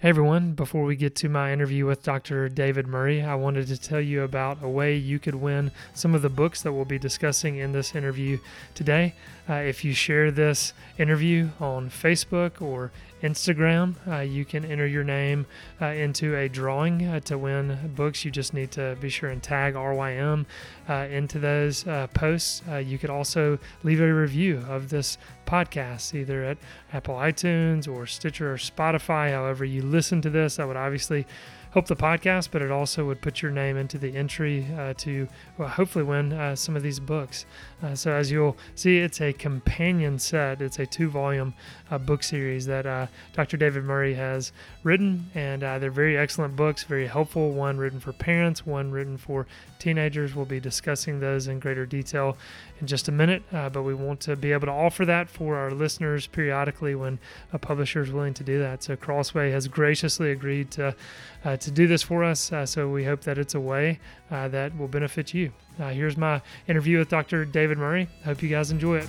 Hey everyone, before we get to my interview with Dr. David Murray, I wanted to tell you about a way you could win some of the books that we'll be discussing in this interview today. Uh, if you share this interview on Facebook or Instagram, uh, you can enter your name uh, into a drawing uh, to win books. You just need to be sure and tag RYM uh, into those uh, posts. you could also leave a review of this podcast either at Apple iTunes or Stitcher or Spotify, however you listen to this. That would obviously help the podcast, but it also would put your name into the entry uh, to well, hopefully win uh, some of these books. Uh, so, as you'll see, it's a companion set, it's a two volume uh, book series that uh, Dr. David Murray has written, and uh, they're very excellent books, very helpful. One written for parents, one written for teenagers. We'll be discussing those in greater detail in just a minute, but we want to be able to offer that for our listeners periodically when a publisher is willing to do that. So Crossway has graciously agreed to to do this for us. Uh, so we hope that it's a way uh, that will benefit you. Uh, here's my interview with Dr. David Murray. Hope you guys enjoy it.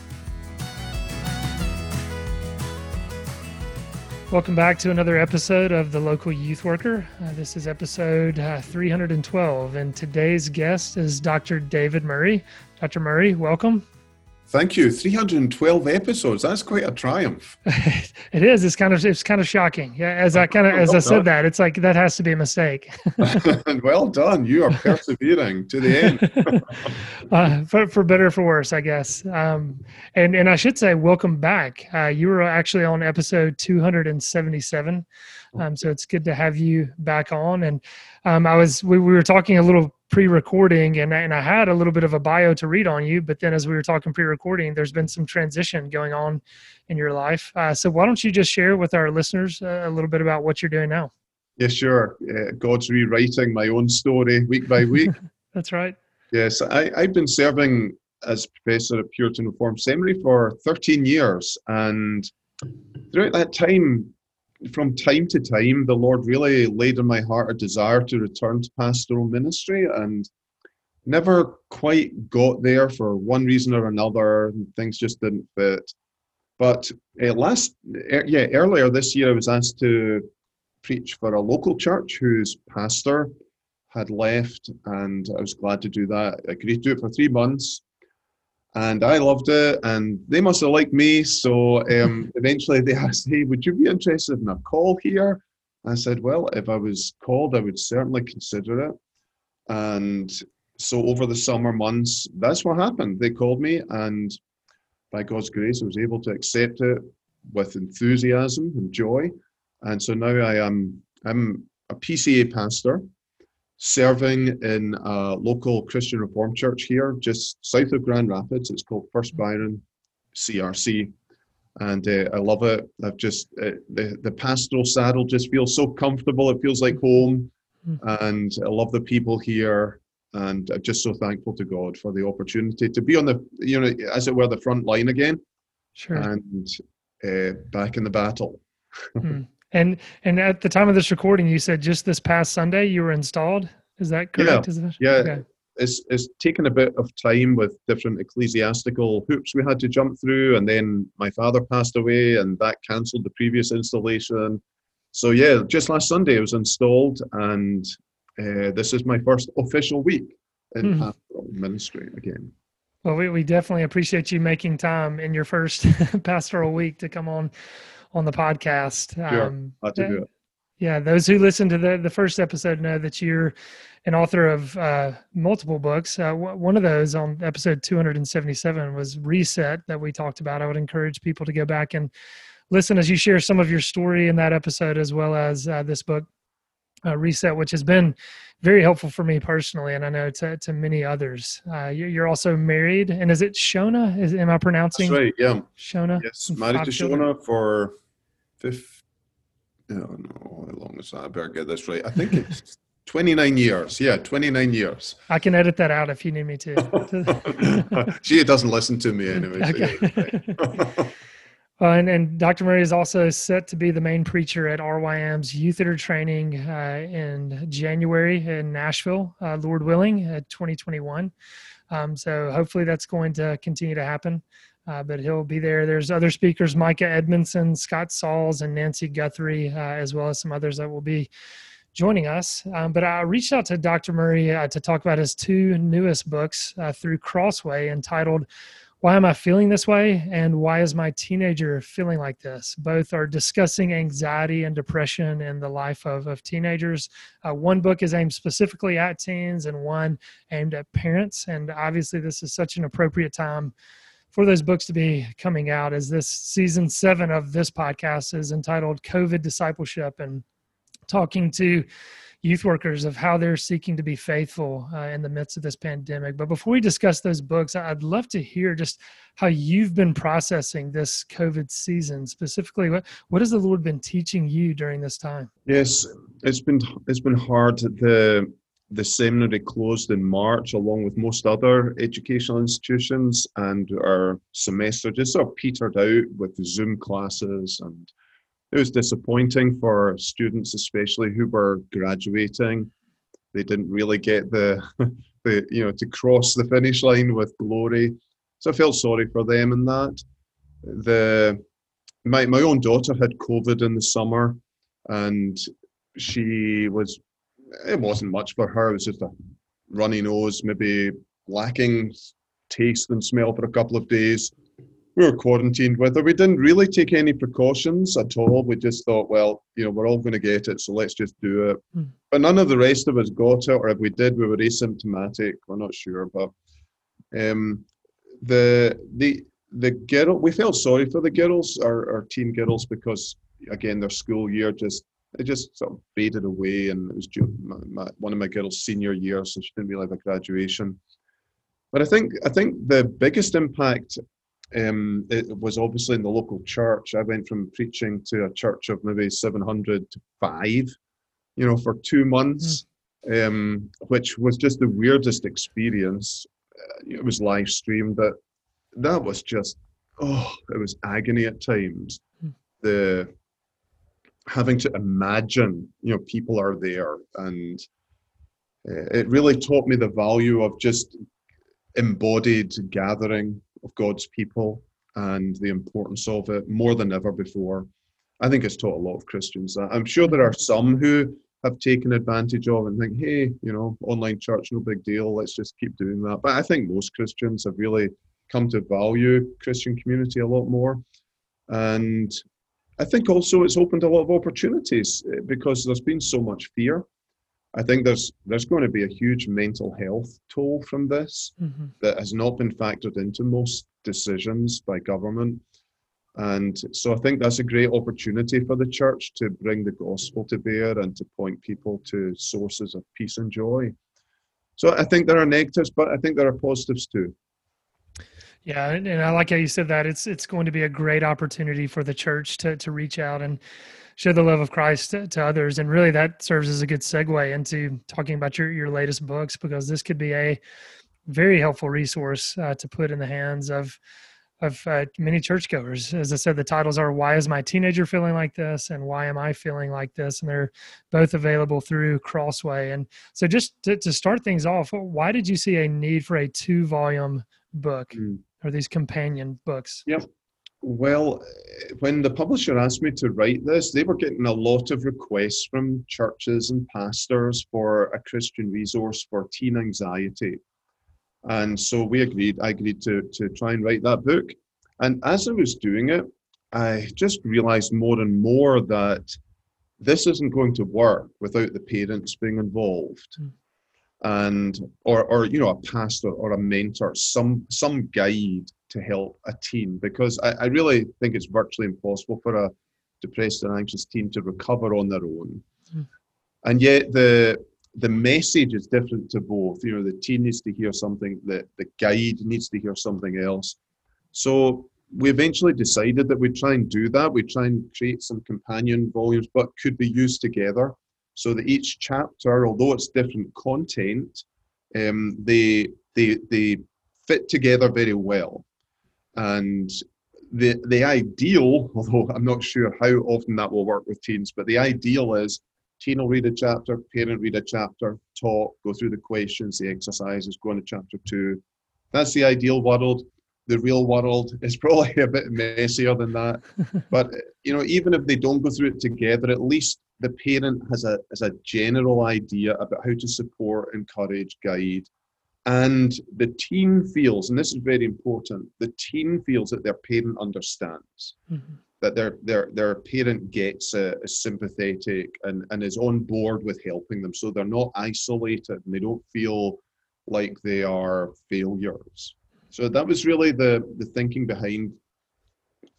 Welcome back to another episode of The Local Youth Worker. Uh, this is episode uh, 312, and today's guest is Dr. David Murray. Dr. Murray, welcome. Thank you. 312 episodes. That's quite a triumph. it is. It's kind of it's kind of shocking. Yeah, as I kind of as well I said that, it's like that has to be a mistake. well done. You are persevering to the end. uh, for for better for worse, I guess. Um, and and I should say, welcome back. Uh, you were actually on episode 277. Um, so it's good to have you back on. And um, I was we, we were talking a little pre-recording and, and i had a little bit of a bio to read on you but then as we were talking pre-recording there's been some transition going on in your life. Uh, so why don't you just share with our listeners uh, a little bit about what you're doing now? Yes sure. Uh, god's rewriting my own story week by week. That's right. Yes I, i've been serving as professor at puritan reformed seminary for 13 years and throughout that time from time to time, the Lord really laid in my heart a desire to return to pastoral ministry and never quite got there for one reason or another. Things just didn't fit. But uh, last, uh, yeah, earlier this year, I was asked to preach for a local church whose pastor had left, and I was glad to do that. I agreed to do it for three months and I loved it, and they must have liked me. So um, eventually they asked, "Hey, would you be interested in a call here?" I said, "Well, if I was called, I would certainly consider it." And so over the summer months, that's what happened. They called me, and by God's grace, I was able to accept it with enthusiasm and joy. And so now I am I'm a PCA pastor serving in a local Christian Reformed church here, just south of Grand Rapids. It's called First Byron CRC. And uh, I love it. I've just, uh, the, the pastoral saddle just feels so comfortable. It feels like home. Mm-hmm. And I love the people here. And I'm just so thankful to God for the opportunity to be on the, you know, as it were, the front line again. Sure. And uh, back in the battle. mm. And and at the time of this recording, you said just this past Sunday you were installed. Is that correct? Yeah. That, yeah. Okay. It's it's taken a bit of time with different ecclesiastical hoops we had to jump through, and then my father passed away, and that cancelled the previous installation. So yeah, just last Sunday it was installed, and uh, this is my first official week in hmm. pastoral ministry again. Well, we, we definitely appreciate you making time in your first pastoral week to come on on the podcast. Sure, um, to do it. Yeah, those who listened to the the first episode know that you're an author of uh, multiple books. Uh, w- one of those on episode 277 was Reset that we talked about. I would encourage people to go back and listen as you share some of your story in that episode, as well as uh, this book, uh, Reset, which has been very helpful for me personally, and I know to, to many others. Uh, you're also married, and is it Shona? Is am I pronouncing? That's right. Yeah, Shona. Yes, married to Shona for fifth. I don't know how long is that. I better get this right. I think it's 29 years. Yeah, 29 years. I can edit that out if you need me to. she doesn't listen to me anyway. Okay. Uh, and, and Dr. Murray is also set to be the main preacher at RYM's Youth Leader Training uh, in January in Nashville, uh, Lord willing, at 2021. Um, so hopefully that's going to continue to happen. uh, but he'll be there. There's other speakers, Mika Edmondson, Scott Sauls, and Nancy Guthrie, uh, as well as some others that will be joining us. Um, but I reached out to Dr. Murray uh, to talk about his two newest books uh, through Crossway entitled why am I feeling this way? And why is my teenager feeling like this? Both are discussing anxiety and depression in the life of, of teenagers. Uh, one book is aimed specifically at teens, and one aimed at parents. And obviously, this is such an appropriate time for those books to be coming out as this season seven of this podcast is entitled COVID Discipleship and talking to youth workers of how they're seeking to be faithful uh, in the midst of this pandemic. But before we discuss those books, I'd love to hear just how you've been processing this COVID season. Specifically, what what has the Lord been teaching you during this time? Yes, it's been it's been hard. The the seminary closed in March, along with most other educational institutions, and our semester just sort of petered out with Zoom classes and it was disappointing for students, especially who were graduating. They didn't really get the, the you know, to cross the finish line with glory. So I felt sorry for them in that. The my my own daughter had COVID in the summer, and she was. It wasn't much for her. It was just a runny nose, maybe lacking taste and smell for a couple of days we were quarantined with her. We didn't really take any precautions at all. We just thought, well, you know, we're all going to get it, so let's just do it. Mm. But none of the rest of us got it, or if we did, we were asymptomatic. We're not sure, but um, the the the girl, we felt sorry for the girls, our, our teen girls, because again, their school year just it just sort of faded away, and it was my, my, one of my girls' senior year, so she didn't really have a graduation. But I think I think the biggest impact um, it was obviously in the local church. I went from preaching to a church of maybe 700 to five, you know, for two months, mm. um, which was just the weirdest experience. Uh, it was live streamed, but that was just, oh, it was agony at times. Mm. The having to imagine, you know, people are there and uh, it really taught me the value of just embodied gathering of God's people and the importance of it more than ever before. I think it's taught a lot of Christians. I'm sure there are some who have taken advantage of and think, hey, you know, online church, no big deal. Let's just keep doing that. But I think most Christians have really come to value Christian community a lot more. And I think also it's opened a lot of opportunities eh, because there's been so much fear I think there's there's going to be a huge mental health toll from this mm-hmm. that has not been factored into most decisions by government. And so I think that's a great opportunity for the church to bring the gospel to bear and to point people to sources of peace and joy. So I think there are negatives, but I think there are positives too. Yeah, and I like how you said that. It's it's going to be a great opportunity for the church to to reach out and share the love of Christ to, to, others. And really, that serves as a good segue into talking about your, your latest books, because this could be a very helpful resource uh, to put in the hands of of uh, many churchgoers. As I said, the titles are "Why is my teenager feeling like this?" and "Why am I feeling like this?" And they're both available through Crossway. And so, just to, to start things off, why did you see a need for a two-volume book mm. or these companion books? Yep. Well, when the publisher asked me to write this, they were getting a lot of requests from churches and pastors for a Christian resource for teen anxiety. And so we agreed, I agreed to, to try and write that book. And as I was doing it, I just realized more and more that this isn't going to work without the parents being involved. Mm. And or or you know, a pastor or a mentor, some some guide to help a teen because I, I really think it's virtually impossible for a depressed and anxious teen to recover on their own. Mm. And yet the the message is different to both. You know, the teen needs to hear something, the, the guide needs to hear something else. So we eventually decided that we'd try and do that. We'd try and create some companion volumes, but could be used together so that each chapter, although it's different content, um, they, they, they fit together very well. And the the ideal, although I'm not sure how often that will work with teens, but the ideal is teen will read a chapter, parent read a chapter, talk, go through the questions, the exercises, go on to chapter two. That's the ideal world. the real world is probably a bit messier than that. but you know, even if they don't go through it together, at least the parent has a has a general idea about how to support, encourage, guide, and the teen feels, and this is very important. The teen feels that their parent understands. Mm-hmm. That their their their parent gets uh, is sympathetic and, and is on board with helping them, so they're not isolated and they don't feel like they are failures. So that was really the the thinking behind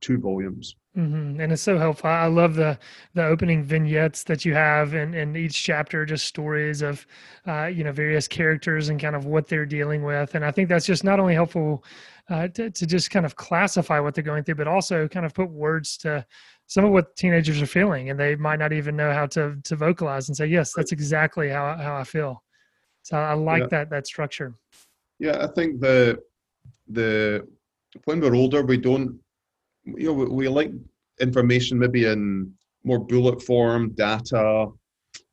two volumes. Mm-hmm. And it's so helpful. I love the the opening vignettes that you have in, in each chapter, just stories of uh, you know various characters and kind of what they're dealing with. And I think that's just not only helpful uh, to, to just kind of classify what they're going through, but also kind of put words to some of what teenagers are feeling, and they might not even know how to to vocalize and say, "Yes, that's exactly how how I feel." So I like yeah. that that structure. Yeah, I think the the when we're older, we don't you know we, we like information maybe in more bullet form, data,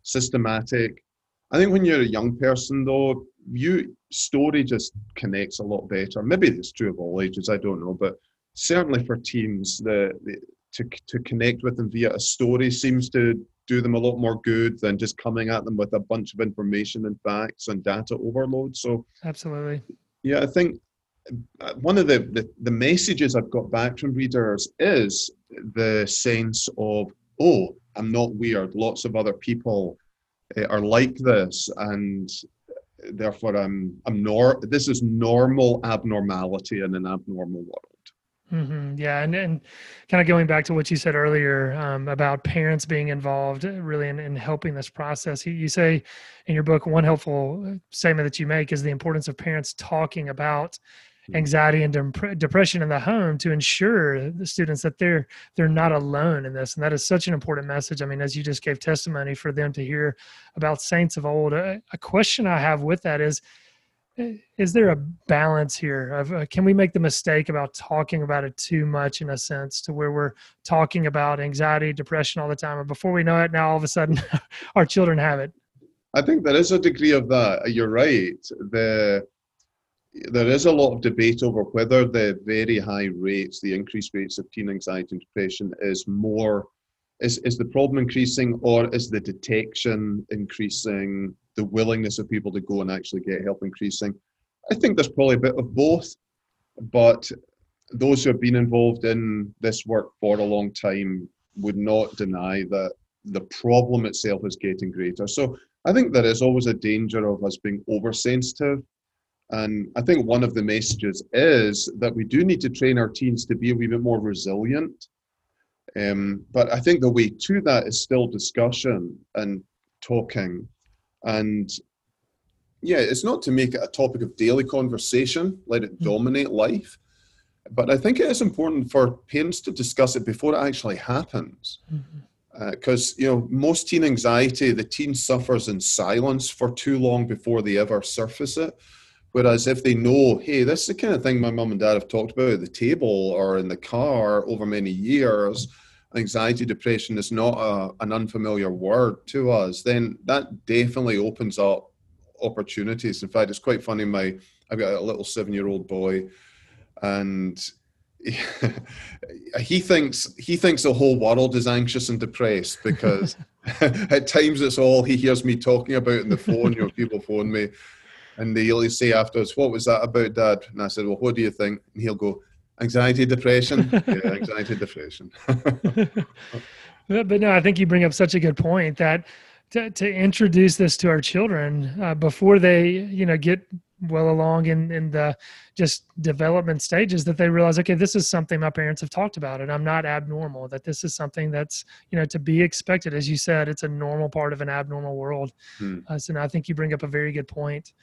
systematic. I think when you're a young person though, you story just connects a lot better. Maybe it's true of all ages, I don't know, but certainly for teams, the, the to to connect with them via a story seems to do them a lot more good than just coming at them with a bunch of information and facts and data overload. So absolutely, yeah, I think one of the, the, the messages I've got back from readers is the sense of, oh, I'm not weird. Lots of other people uh, are like this, and therefore I'm I'm nor. This is normal abnormality in an abnormal world. Mm-hmm. Yeah, and, and kind of going back to what you said earlier um, about parents being involved, uh, really in, in helping this process. You, you, say in your book one helpful statement that you make is the importance of parents talking about anxiety and de- depression in the home to ensure the students that they're they're not alone in this and that is such an important message. I mean as you just gave testimony for them to hear about saints of old a, a question i have with that is is there a balance here of uh, can we make the mistake about talking about it too much in a sense to where we're talking about anxiety depression all the time and before we know it now all of a sudden our children have it? I think there is a degree of that. You're right. The there is a lot of debate over whether the very high rates, the increased rates of teen anxiety and depression, is more is, is the problem increasing or is the detection increasing, the willingness of people to go and actually get help increasing? I think there's probably a bit of both, but those who have been involved in this work for a long time would not deny that the problem itself is getting greater. So I think there is always a danger of us being oversensitive and I think one of the messages is that we do need to train our teens to be a wee bit more resilient. Um, but I think the way to that is still discussion and talking. And yeah, it's not to make it a topic of daily conversation, let it mm-hmm. dominate life. But I think it is important for parents to discuss it before it actually happens. Because mm-hmm. uh, you know most teen anxiety, the teen suffers in silence for too long before they ever surface it. Whereas if they know, hey, this is the kind of thing my mum and dad have talked about at the table or in the car over many years, anxiety, depression is not a, an unfamiliar word to us, then that definitely opens up opportunities. In fact, it's quite funny. My I've got a little seven-year-old boy, and he thinks he thinks the whole world is anxious and depressed because at times it's all he hears me talking about in the phone. You know, people phone me and they'll say afterwards, "What was that about, Dad?" And I said, "Well, what do you think?" And he'll go, "Anxiety, depression." yeah, anxiety, depression. but, but no, I think you bring up such a good point that to, to introduce this to our children uh, before they, you know, get well along in in the just development stages that they realize okay this is something my parents have talked about and i'm not abnormal that this is something that's you know to be expected as you said it's a normal part of an abnormal world hmm. uh, so i think you bring up a very good point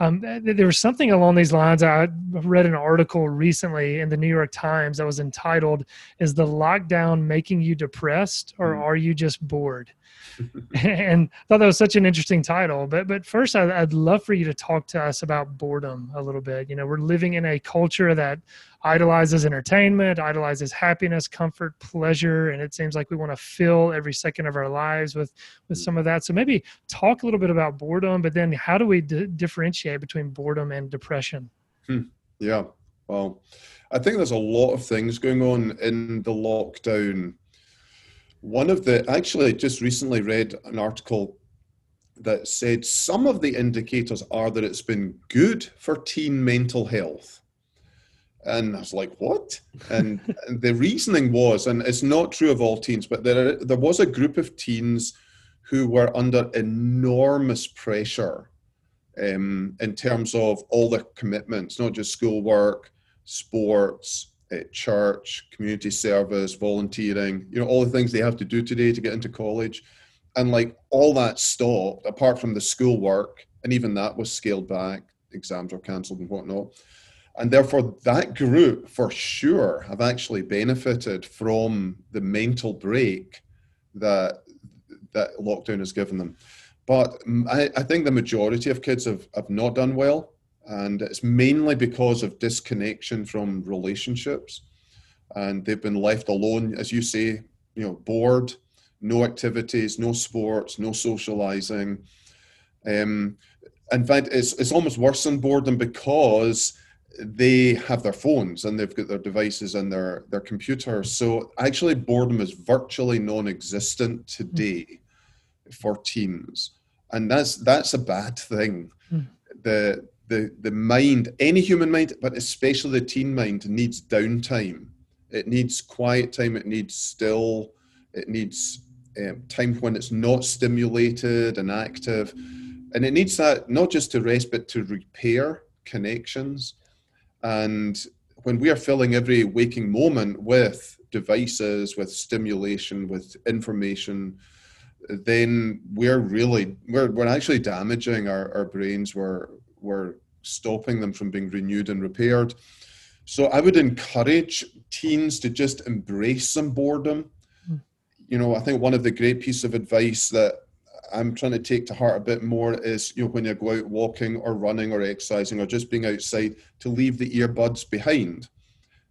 um, there was something along these lines. I read an article recently in the New York Times that was entitled, Is the lockdown making you depressed or hmm. are you just bored? And thought that was such an interesting title. But but first, I'd, I'd love for you to talk to us about boredom a little bit. You know, we're living in a culture that idolizes entertainment, idolizes happiness, comfort, pleasure, and it seems like we want to fill every second of our lives with with some of that. So maybe talk a little bit about boredom, but then how do we d- differentiate between boredom and depression? Hmm. Yeah. Well, I think there's a lot of things going on in the lockdown. One of the, actually, I just recently read an article that said some of the indicators are that it's been good for teen mental health. And I was like, what? And, and the reasoning was, and it's not true of all teens, but there, there was a group of teens who were under enormous pressure um, in terms of all the commitments, not just schoolwork, sports, uh, church, community service, volunteering, you know, all the things they have to do today to get into college. And like all that stopped, apart from the schoolwork, and even that was scaled back, exams were cancelled and whatnot. And therefore, that group for sure have actually benefited from the mental break that that lockdown has given them. But I, I think the majority of kids have, have not done well and it's mainly because of disconnection from relationships. And they've been left alone as you say you know bored no activities no sports no socializing. Um, in fact it's, it's almost worse than boredom because they have their phones and they've got their devices and their their computers so actually boredom is virtually non-existent today for teens. And that's that's a bad thing. Mm. the the the mind, any human mind, but especially the teen mind, needs downtime. It needs quiet time. It needs still. It needs um, time when it's not stimulated and active, and it needs that not just to rest, but to repair connections. And when we are filling every waking moment with devices, with stimulation, with information, then we're really we're, we're actually damaging our, our brains. We're we're stopping them from being renewed and repaired. So I would encourage teens to just embrace some boredom. Mm. You know, I think one of the great pieces of advice that I'm trying to take to heart a bit more is, you know, when you go out walking or running or exercising or just being outside, to leave the earbuds behind.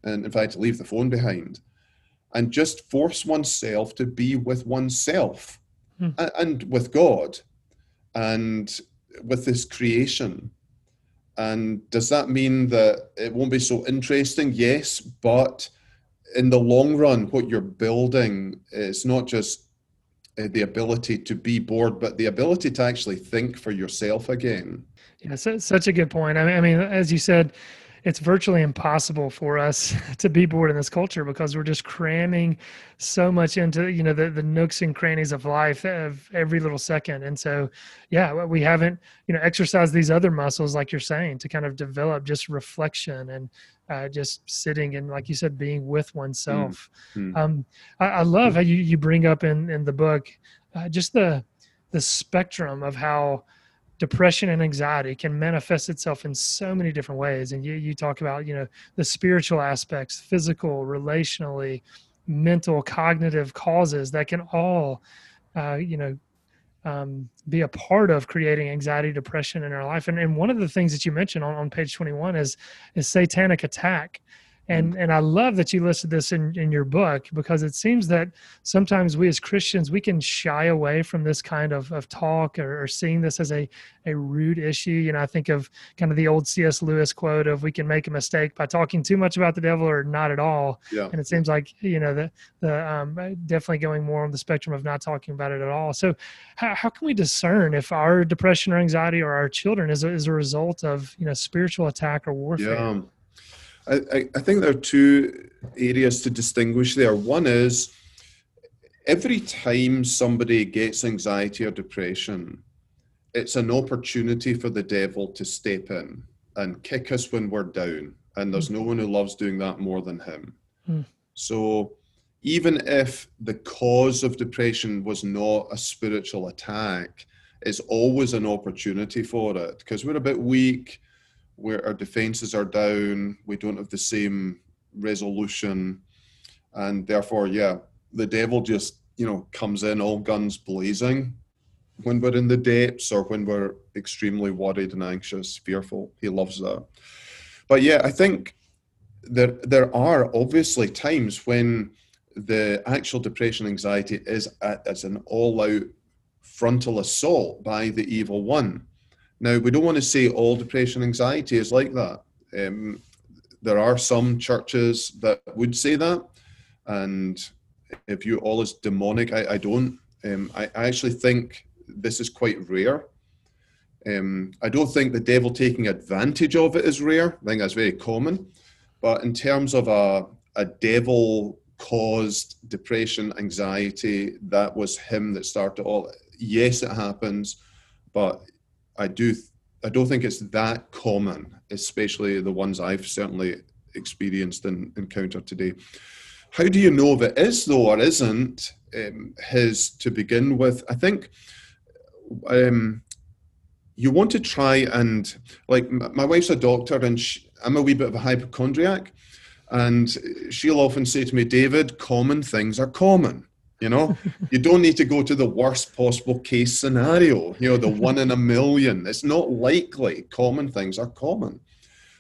And in fact, to leave the phone behind. And just force oneself to be with oneself mm. and, and with God and with this creation and does that mean that it won't be so interesting? Yes, but in the long run, what you're building is not just uh, the ability to be bored, but the ability to actually think for yourself again. Yeah, so, such a good point. I mean, I mean, as you said, it's virtually impossible for us to be bored in this culture because we're just cramming so much into you know the, the nooks and crannies of life of every little second. And so yeah we haven't you know exercised these other muscles like you're saying to kind of develop just reflection and uh, just sitting and like you said being with oneself. Mm-hmm. um, I, I, love how you, you bring up in in the book uh, just the the spectrum of how depression and anxiety can manifest itself in so many different ways. And you, you talk about you know the spiritual aspects physical relationally mental cognitive causes that can all uh, you know um, be a part of creating anxiety depression in our life. And, and one of the things that you mentioned on, on page 21 is is satanic attack and and i love that you listed this in, in your book because it seems that sometimes we as christians we can shy away from this kind of, of talk or, or seeing this as a, a rude issue. You know i think of kind of the old cs lewis quote of we can make a mistake by talking too much about the devil or not at all. Yeah. and it seems like you know the the um, definitely going more on the spectrum of not talking about it at all. So how, how can we discern if our depression or anxiety or our children is a, is a result of you know spiritual attack or warfare? Yeah I, I think there are two areas to distinguish there. One is every time somebody gets anxiety or depression, it's an opportunity for the devil to step in and kick us when we're down. And there's no one who loves doing that more than him. Mm. So even if the cause of depression was not a spiritual attack, it's always an opportunity for it because we're a bit weak where our defenses are down, we don't have the same resolution, and therefore, yeah, the devil just you know comes in all guns blazing when we're in the depths or when we're extremely worried and anxious, fearful. He loves that. But yeah, I think there there are obviously times when the actual depression anxiety is as an all out frontal assault by the evil one now, we don't want to say all depression anxiety is like that. Um, there are some churches that would say that, and if you all is demonic, I, I don't. Um, I, I actually think this is quite rare. Um, I don't think the devil taking advantage of it is rare. I think that's very common. But in terms of a, a devil caused depression, anxiety, that was him that started all. Yes, it happens, but I do. I don't think it's that common, especially the ones I've certainly experienced and encountered today. How do you know if it is though or isn't um, his to begin with? I think um, you want to try and like my wife's a doctor and she, I'm a wee bit of a hypochondriac, and she'll often say to me, David, common things are common. You know, you don't need to go to the worst possible case scenario, you know, the one in a million. It's not likely. Common things are common.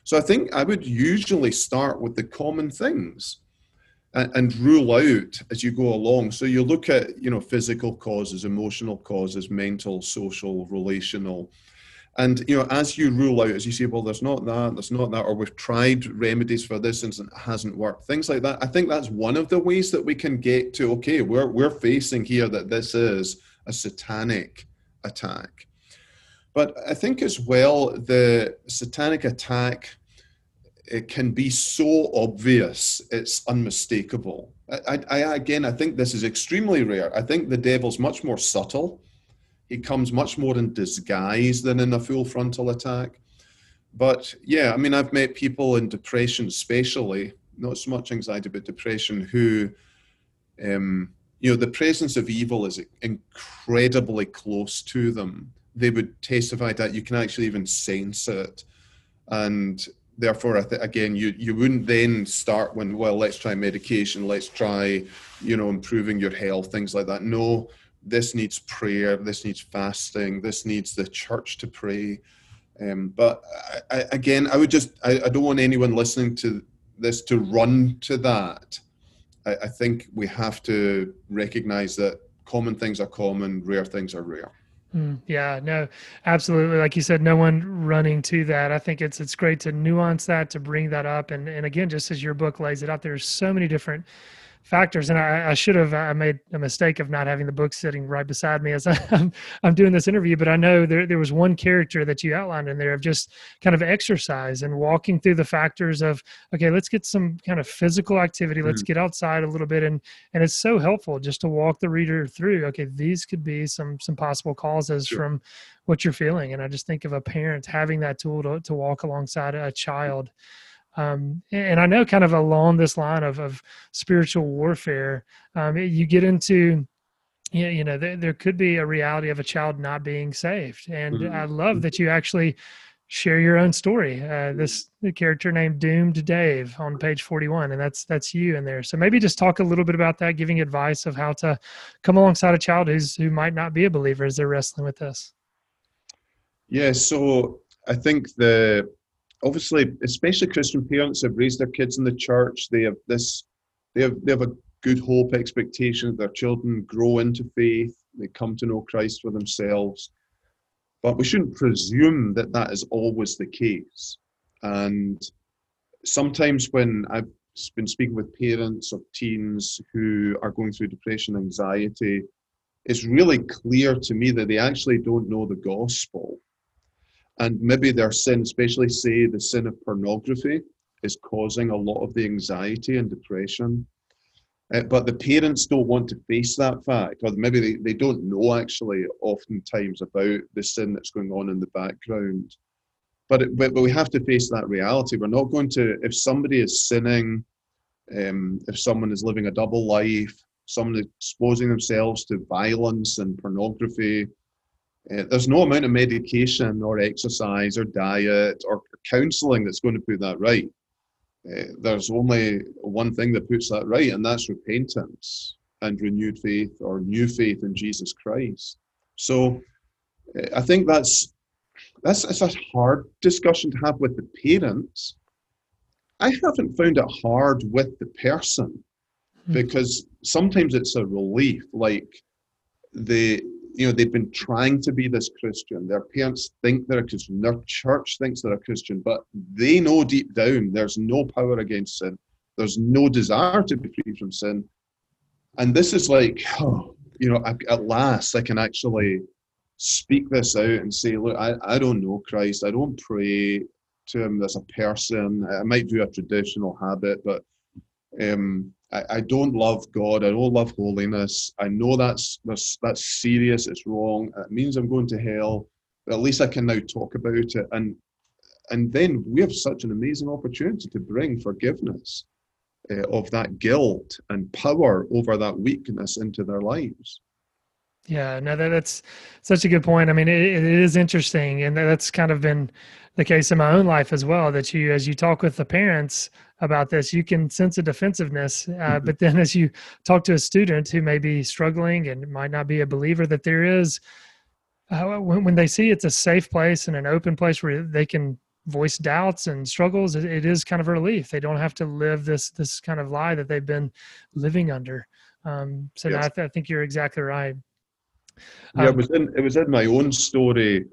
So I think I would usually start with the common things and, and rule out as you go along. So you look at, you know, physical causes, emotional causes, mental, social, relational. And you know, as you rule out, as you say, well, there's not that, there's not that, or we've tried remedies for this and it hasn't worked, things like that. I think that's one of the ways that we can get to okay, we're we're facing here that this is a satanic attack. But I think as well, the satanic attack it can be so obvious it's unmistakable. I, I, again, I think this is extremely rare. I think the devil's much more subtle. He comes much more in disguise than in a full frontal attack. But yeah, I mean, I've met people in depression, especially not so much anxiety, but depression, who, um, you know, the presence of evil is incredibly close to them. They would testify that you can actually even sense it, and therefore, th- again, you you wouldn't then start when well, let's try medication, let's try, you know, improving your health, things like that. No, this needs prayer, this needs fasting, this needs the church to pray. Um, but I, I, again, I would just I, I, don't want anyone listening to this to run to that. I, think we have to recognize that common things are common, rare things are rare. Mm, yeah, no, absolutely. Like you said, no one running to that. I think it's it's great to nuance that, to bring that up, and and again, just as your book lays it out, there's so many different factors. And I, I, should have I made a mistake of not having the book sitting right beside me as I'm, I'm doing this interview. But I know there there was one character that you outlined in there of just kind of exercise and walking through the factors of okay, let's get some kind of physical activity. Let's mm. get outside a little bit, and and it's so helpful just to walk the reader through. Okay, these could be some some possible causes sure. from what you're feeling. And I just think of a parent having that tool to to walk alongside a child. Um, and I know kind of along this line of, of spiritual warfare, um, you get into, you know, there, there, could be a reality of a child not being saved. And mm-hmm. I love that you actually share your own story. Uh, this character named Doomed Dave on page 41, and that's, that's you in there. So maybe just talk a little bit about that, giving advice of how to come alongside a child who's, who might not be a believer as they're wrestling with this. Yeah. So I think the, obviously, especially Christian parents have raised their kids in the church. They have this, they have they have a good hope, expectation that their children grow into faith. They come to know Christ for themselves. But we shouldn't presume that that is always the case. And sometimes when I've been speaking with parents of teens who are going through depression, anxiety, it's really clear to me that they actually don't know the gospel and maybe their sin, especially say the sin of pornography, is causing a lot of the anxiety and depression. Uh, but the parents don't want to face that fact, or maybe they, they don't know actually oftentimes about the sin that's going on in the background. But, it, but, but we have to face that reality. We're not going to, if somebody is sinning, um, if someone is living a double life, someone exposing themselves to violence and pornography, uh, there's no amount of medication or exercise or diet or counseling that's going to put that right. Uh, there's only one thing that puts that right, and that's repentance and renewed faith or new faith in Jesus Christ. So uh, I think that's that's it's a hard discussion to have with the parents. I haven't found it hard with the person hmm. because sometimes it's a relief. Like the you know they've been trying to be this christian. Their parents think they're a christian. Their church thinks they're a christian but they know deep down there's no power against sin. There's no desire to be free from sin. And this is like oh, you know at last i can actually speak this out and say look i, I don't know christ. I don't pray to him as a person. I might do a traditional habit but um I, I don't love God. I don't love holiness. I know that's that's that's serious. It's wrong. It means I'm going to hell. But at least I can now talk about it. And and then we have such an amazing opportunity to bring forgiveness uh, of that guilt and power over that weakness into their lives. Yeah, no, that, that's such a good point. I mean, it, it is interesting, and that's kind of been the case in my own life as well. That you, as you talk with the parents about this, you can sense a defensiveness, uh, mm-hmm. but then as you talk to a student who may be struggling and might not be a believer, that there is uh, when, when they see it's a safe place and an open place where they can voice doubts and struggles, it, it is kind of a relief. They don't have to live this this kind of lie that they've been living under. Um, so yes. I, th- I think you're exactly right. Um, yeah, it was in it was in my own story.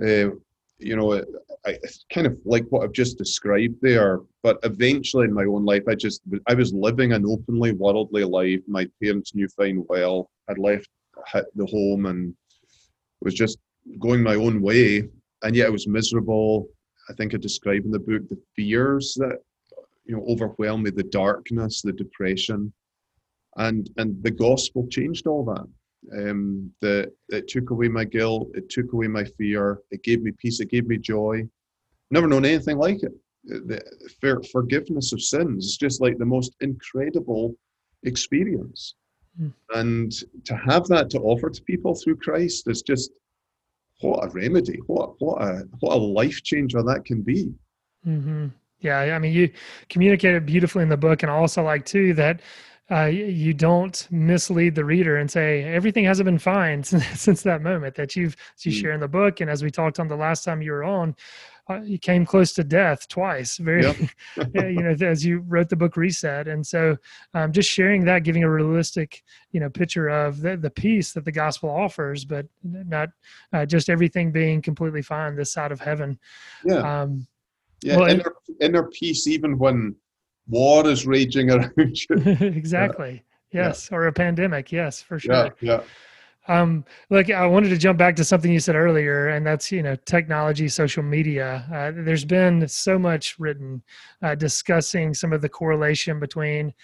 Uh, you know, I, kind of like what I've just described there. But eventually, in my own life, I just I was living an openly worldly life. My parents knew fine well. I'd left the home and was just going my own way, and yet I was miserable. I think I describe in the book the fears that you know overwhelmed me, the darkness, the depression, and and the gospel changed all that um, that it took away my guilt, it took away my fear, it gave me peace, it gave me joy. Never known anything like it. The forgiveness of sins is just like the most incredible experience. Mm. And to have that to offer to people through Christ is just what a remedy, what what a what a life changer that can be. Mm-hmm. Yeah, I mean, you communicate it beautifully in the book, and I also like too that uh, you don't mislead the reader and say everything hasn't been fine since, since that moment that you've you mm. share in the book. And as we talked on the last time you were on uh, you came close to death twice. Very yep. you know as you wrote the book reset. And so um, just sharing that giving a realistic you know picture of the, the peace that the gospel offers but not uh, just everything being completely fine this side of heaven. Yeah. Um, yeah well, inner, inner peace even when war is raging around you. exactly. Yeah. Yes. Yeah. Or a pandemic. Yes, for sure. Yeah. Yeah. Um, look, I wanted to jump back to something you said earlier, and that's you know technology, social media. Uh, there's been so much written uh, discussing some of the correlation between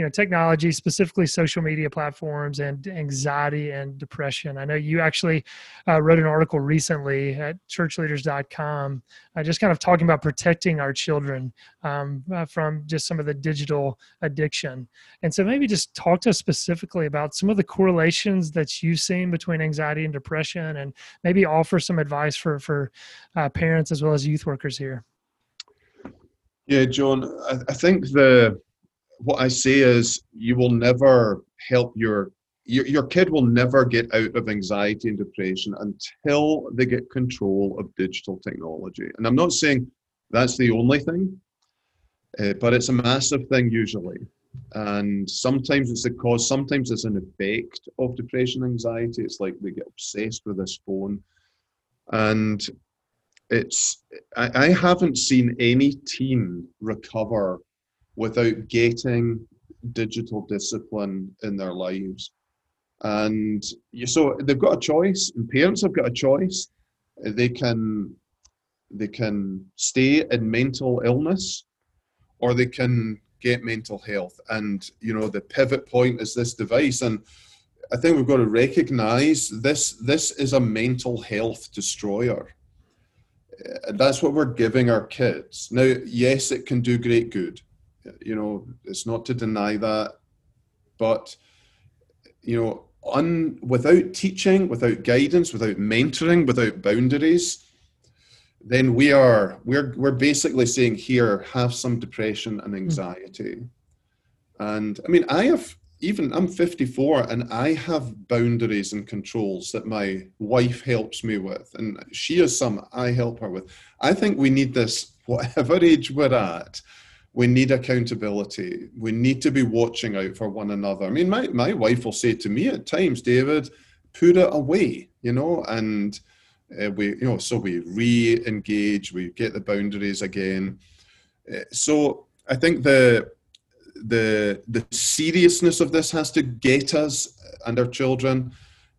you know technology specifically social media platforms and anxiety and depression. I know you actually uh, wrote an article recently at churchleaders.com uh, just kind of talking about protecting our children um, uh, from just some of the digital addiction. And so maybe just talk to us specifically about some of the correlations that you've seen between anxiety and depression and maybe offer some advice for for uh, parents as well as youth workers here. Yeah john I, I think the what I say is you will never help your your, your kid will never get out of anxiety and depression until they get control of digital technology. And I'm not saying that's the only thing, uh, but it's a massive thing usually. And sometimes it's a cause, sometimes it's an effect of depression, anxiety. It's like they get obsessed with this phone. And it's, I, I haven't seen any teen recover without getting digital discipline in their lives. And you, so they've got a choice, and parents have got a choice. They can they can stay in mental illness, or they can get mental health. And you know the pivot point is this device, and I think we've got to recognize this. This is a mental health destroyer. That's what we're giving our kids. Now, yes, it can do great good you know, it's not to deny that, but you know, un, without teaching, without guidance, without mentoring, without boundaries, then we are we're we're basically saying here have some depression and anxiety. Mm. And I mean, I have even I'm 54 and I have boundaries and controls that my wife helps me with, and she has some I help her with. I think we need this whatever age we're at we need accountability. We need to be watching out for one another. I mean, my, my wife will say to me at times, David, put it away, you know, and uh, we, you know, so we re-engage, we get the boundaries again. Uh, so I think the the the seriousness of this has to get us and our children.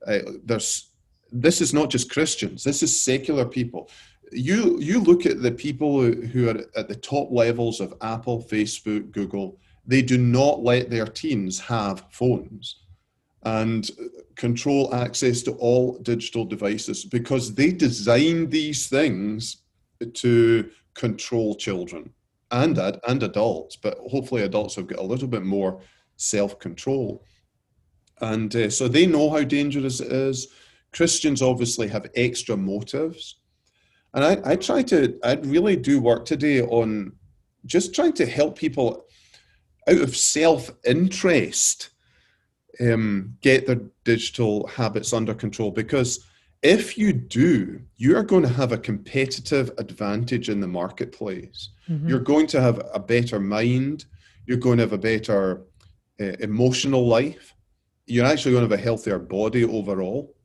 Uh, there's this is not just Christians. This is secular people. You you look at the people who are at the top levels of Apple, Facebook, Google. They do not let their teens have phones and control access to all digital devices because they designed these things to control children and and adults, but hopefully adults have got a little bit more self control, and uh, so they know how dangerous it is. Christians obviously have extra motives, and I, I try to I really do work today on just trying to help people out of self interest um, get their digital habits under control because if you do, you are going to have a competitive advantage in the marketplace. Mm-hmm. You're going to have a better mind. You're going to have a better uh, emotional life. You're actually going to have a healthier body overall.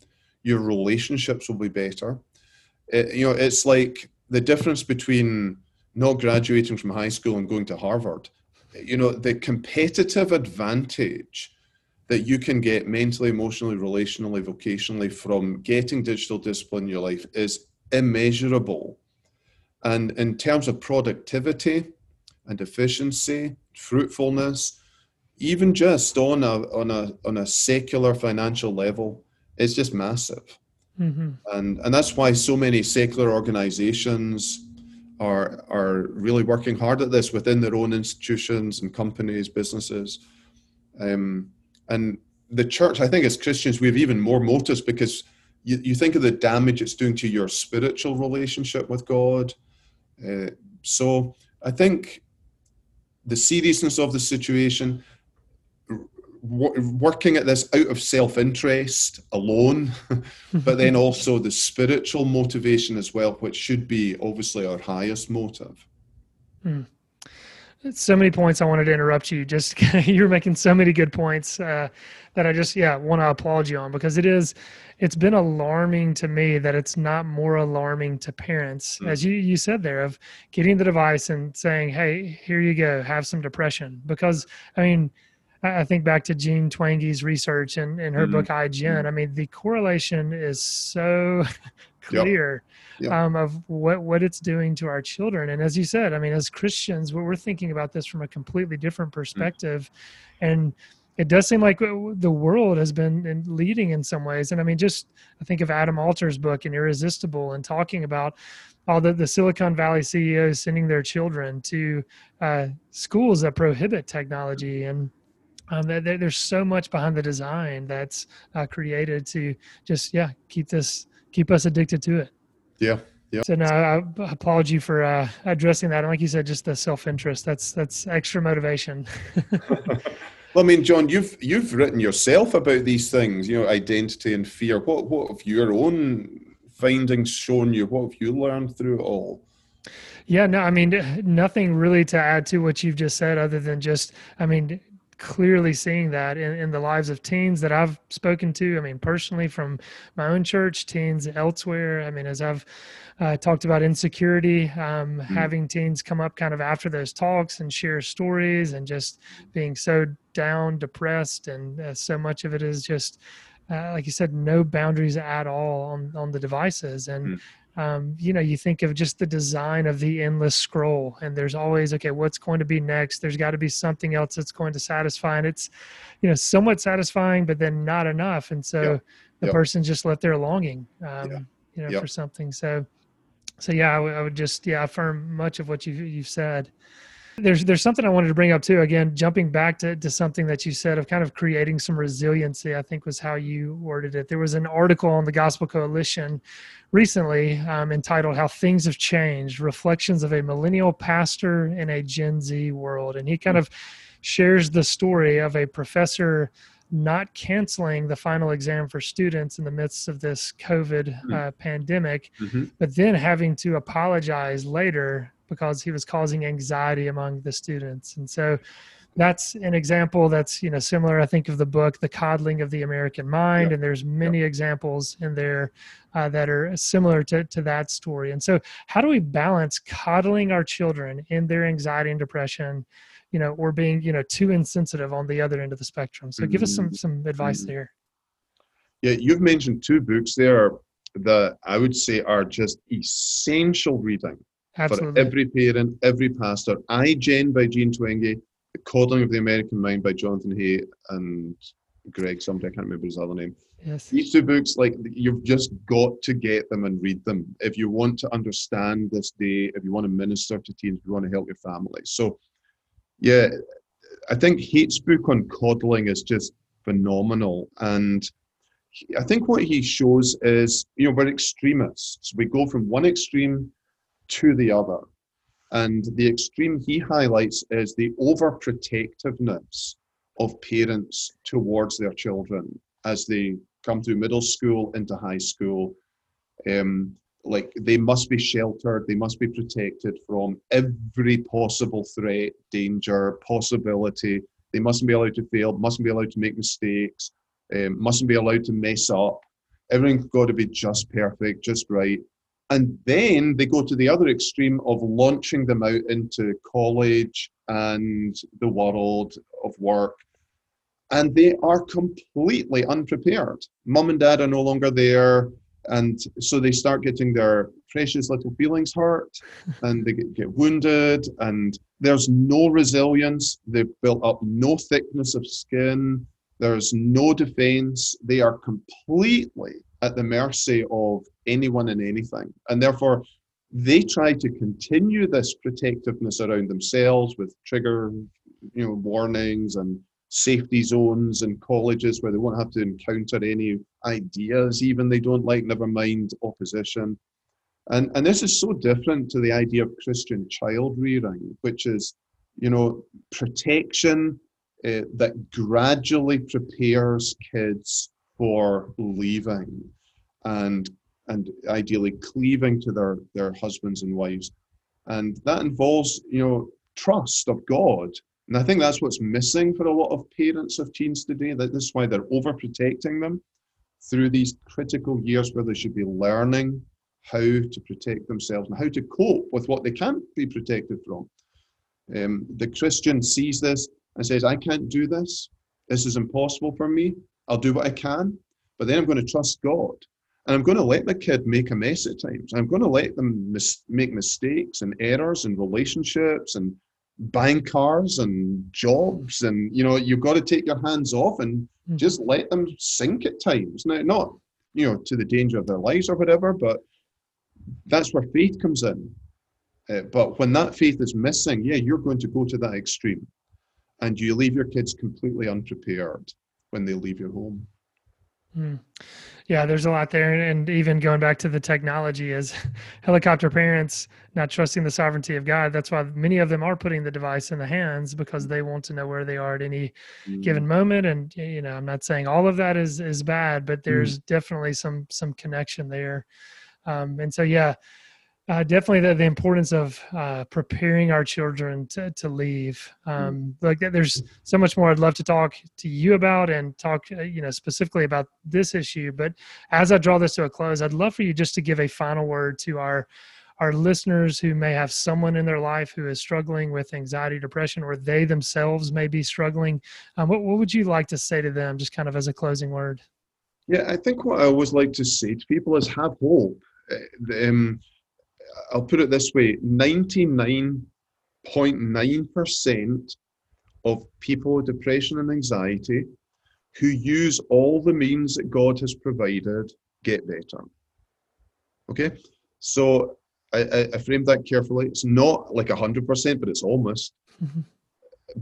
Your relationships will be better. It, you know, it's like the difference between not graduating from high school and going to Harvard. You know, the competitive advantage that you can get mentally, emotionally, relationally, vocationally from getting digital discipline in your life is immeasurable. And in terms of productivity and efficiency, fruitfulness, even just on a on a on a secular financial level, it's just massive. Mm-hmm. And and that's why so many secular organizations are are really working hard at this within their own institutions and companies, businesses. Um, and the church, I think, as Christians, we have even more motives because you, you think of the damage it's doing to your spiritual relationship with God. Uh, so I think the seriousness of the situation, working at this out of self interest alone, but then also the spiritual motivation as well, which should be obviously our highest motive. Hmm so many points I wanted to interrupt you. Just you're making so many good points uh, that I just yeah want to applaud you on because it is it's been alarming to me that it's not more alarming to parents mm. as you you said there of getting the device and saying hey here you go have some depression because I mean I think back to Jean Twenge's research and in, in her mm-hmm. book iGen. Mm-hmm. I mean the correlation is so clear. Yep yeah. um, of what what it's doing to our children. And as you said, I mean, as Christians, what we're thinking about this from a completely different mm. perspective, mm. and it does seem like the world has been leading in some ways. And I mean, just I think of Adam Alter's book and Irresistible and talking about all the, the Silicon Valley CEOs sending their children to uh, schools that prohibit technology and um, there, there's so much behind the design that's uh, created to just yeah keep this keep us addicted to it yeah. Yeah. So no, I applaud you for uh, addressing that. And like you said, just the self-interest. That's that's extra motivation. well, I mean, John, you've you've written yourself about these things. You know, identity and fear. What what have your own findings shown you? What have you learned through it all? Yeah, no, I mean, nothing really to add to what you've just said, other than just, I mean, clearly seeing that in, in the lives of teens that I've spoken to. I mean, personally from my own church, teens elsewhere. I mean, as I've uh, talked about insecurity, um, mm. having teens come up kind of after those talks and share stories and just being so down, depressed, and uh, so much of it is just. Uh, like you said, no boundaries at all on, on the devices. And mm um, you know, you think of just the design of the endless scroll, and there's always, okay, what's going to be next? There's got to be something else that's going to satisfy. And it's, you know, somewhat satisfying, but then not enough. And so the person just left there longing, um, yeah. you know, for something. So, so yeah, I, w- I would just, yeah, affirm much of what you, you've said. There's there's something I wanted to bring up too. Again, jumping back to, to something that you said of kind of creating some resiliency, I think was how you worded it. There was an article on the Gospel Coalition recently um, entitled "How Things Have Changed: Reflections of a Millennial Pastor in a Gen Z World," and he kind of shares the story of a professor not canceling the final exam for students in the midst of this COVID mm-hmm. uh, pandemic, mm-hmm. but then having to apologize later because he was causing anxiety among the students. And so that's an example that's you know similar i think of the book the coddling of the american mind and there's many examples in there uh, that are similar to, to that story and so how do we balance coddling our children in their anxiety and depression you know or being you know too insensitive on the other end of the spectrum so mm-hmm. give us some mm-hmm. some advice mm-hmm. there yeah you've mentioned two books there that i would say are just essential reading Absolutely. for every parent every pastor iGen by Jean Twenge the Coddling of the American Mind by Jonathan Haidt and Greg, somebody I can't remember his other name. Yes. These two books, like you've just got to get them and read them if you want to understand this day, if you want to minister to teens, if you want to help your family. So, yeah, I think Haidt's book on coddling is just phenomenal, and I think what he shows is, you know, we're extremists. We go from one extreme to the other. And the extreme he highlights is the overprotectiveness of parents towards their children as they come through middle school into high school. Um, like they must be sheltered, they must be protected from every possible threat, danger, possibility. They mustn't be allowed to fail, mustn't be allowed to make mistakes, um, mustn't be allowed to mess up. Everything's got to be just perfect, just right. And then they go to the other extreme of launching them out into college and the world of work. And they are completely unprepared. Mum and dad are no longer there. And so they start getting their precious little feelings hurt and they get, get wounded. And there's no resilience. They've built up no thickness of skin. There's no defense. They are completely at the mercy of anyone and anything. And therefore, they try to continue this protectiveness around themselves with trigger, you know, warnings and safety zones and colleges where they won't have to encounter any ideas even they don't like, never mind opposition. And, and this is so different to the idea of Christian child rearing, which is, you know, protection uh, that gradually prepares kids for leaving and and ideally cleaving to their their husbands and wives. And that involves you know trust of god. And i think that's what's missing for a lot of parents of teens today. That this is why they're overprotecting them through these critical years where they should be learning how to protect themselves and how to cope with what they can't be protected from. Um, the christian sees this and says i can't do this. This is impossible for me i'll do what i can but then i'm going to trust god and I'm going to let the kid make a mess at times. I'm going to let them mis- make mistakes and errors and relationships and buying cars and jobs. And, you know, you've got to take your hands off and mm. just let them sink at times. Now, not, you know, to the danger of their lives or whatever, but that's where faith comes in. Uh, but when that faith is missing, yeah, you're going to go to that extreme. And you leave your kids completely unprepared when they leave your home. Mm. Yeah, there's a lot there. And even going back to the technology is helicopter parents not trusting the sovereignty of God. That's why many of them are putting the device in the hands because they want to know where they are at any mm. given moment. And you know, I'm not saying all of that is is bad, but there's mm. definitely some some connection there. Um, and so yeah, uh, definitely the, the importance of uh, preparing our children to, to leave. Mm. Um, like there's so much more I'd love to talk to you about and talk, uh, you know, specifically about this issue. But as I draw this to a close, I'd love for you just to give a final word to our our listeners who may have someone in their life who is struggling with anxiety, depression, or they themselves may be struggling. Um, what, what would you like to say to them, just kind of as a closing word? Yeah, I think what I always like to say to people is have hope. Um, I'll put it this way 99.9% of people with depression and anxiety who use all the means that God has provided get better. Okay, so I, I, I framed that carefully. It's not like 100%, but it's almost. Mm-hmm.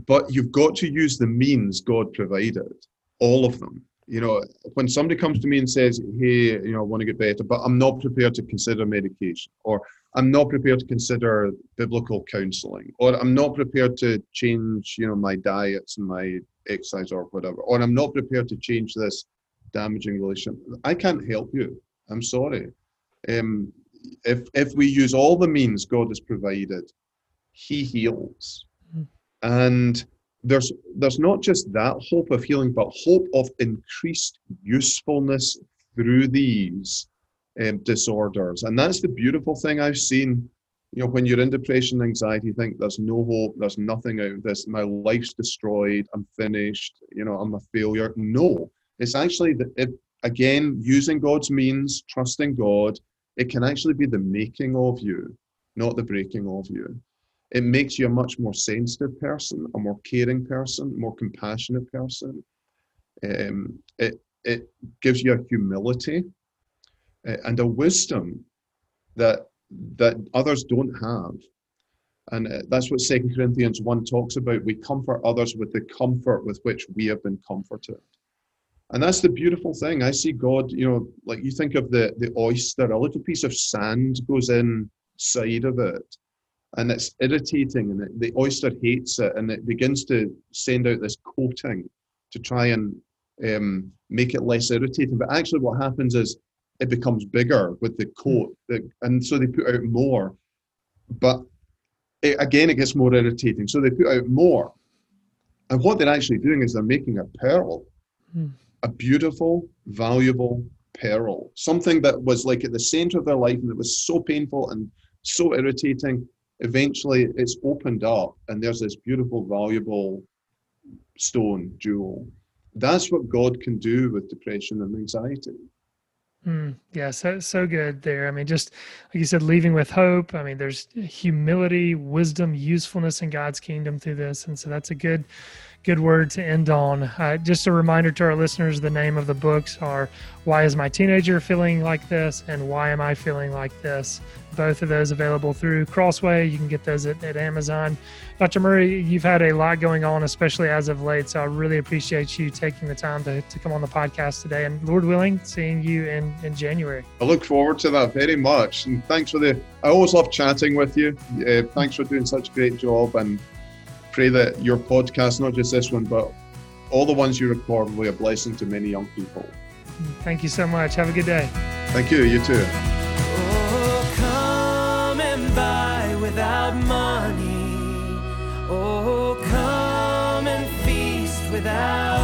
But you've got to use the means God provided, all of them you know, when somebody comes to me and says, "Hey, you know, I want to get better, but I'm not prepared to consider medication," or "I'm not prepared to consider biblical counseling," or "I'm not prepared to change, you know, my diets and my exercise or whatever," or "I'm not prepared to change this damaging relationship," I can't help you. I'm sorry. Um, if if we use all the means God has provided, He heals, mm. and there's there's not just that hope of healing, but hope of increased usefulness through these um, disorders. And that's the beautiful thing I've seen. You know, when you're in depression anxiety, you think there's no hope, there's nothing out of this, my life's destroyed, I'm finished, you know, I'm a failure. No, it's actually the, it, again using God's means, trusting God. It can actually be the making of you, not the breaking of you. It makes you a much more sensitive person, a more caring person, more compassionate person. Um, it it gives you a humility uh, and a wisdom that that others don't have. And uh, that's what Second Corinthians 1 talks about. We comfort others with the comfort with which we have been comforted. And that's the beautiful thing. I see God, you know, like you think of the, the oyster, a little piece of sand goes inside of it and it's irritating and it, the oyster hates it and it begins to send out this coating to try and um, make it less irritating. But actually, what happens is it becomes bigger with the coat, and so they put out more. But it, again, it gets more irritating, so they put out more. And what they're actually doing is they're making a pearl, mm. a beautiful, valuable pearl, something that was like at the center of their life and it was so painful and so irritating. Eventually, it's opened up, and there's this beautiful, valuable stone jewel that's what God can do with depression and anxiety. Mm, yeah, so so good there. I mean, just like you said, leaving with hope. I mean, there's humility, wisdom, usefulness in God's kingdom through this, and so that's a good good word to end on. Uh, just a reminder to our listeners: the name of the books are "Why Is My Teenager Feeling Like This" and "Why Am I Feeling Like This." Both of those available through Crossway. You can get those at, at Amazon. Dr. Murray, you've had a lot going on, especially as of late. So I really appreciate you taking the time to, to come on the podcast today. And Lord willing, seeing you in, in January. I look forward to that very much. And thanks for the, I always love chatting with you. Uh, thanks for doing such a great job. And pray that your podcast, not just this one, but all the ones you record, will be a blessing to many young people. Thank you so much. Have a good day. Thank you. You too. Oh, come and oh, feast without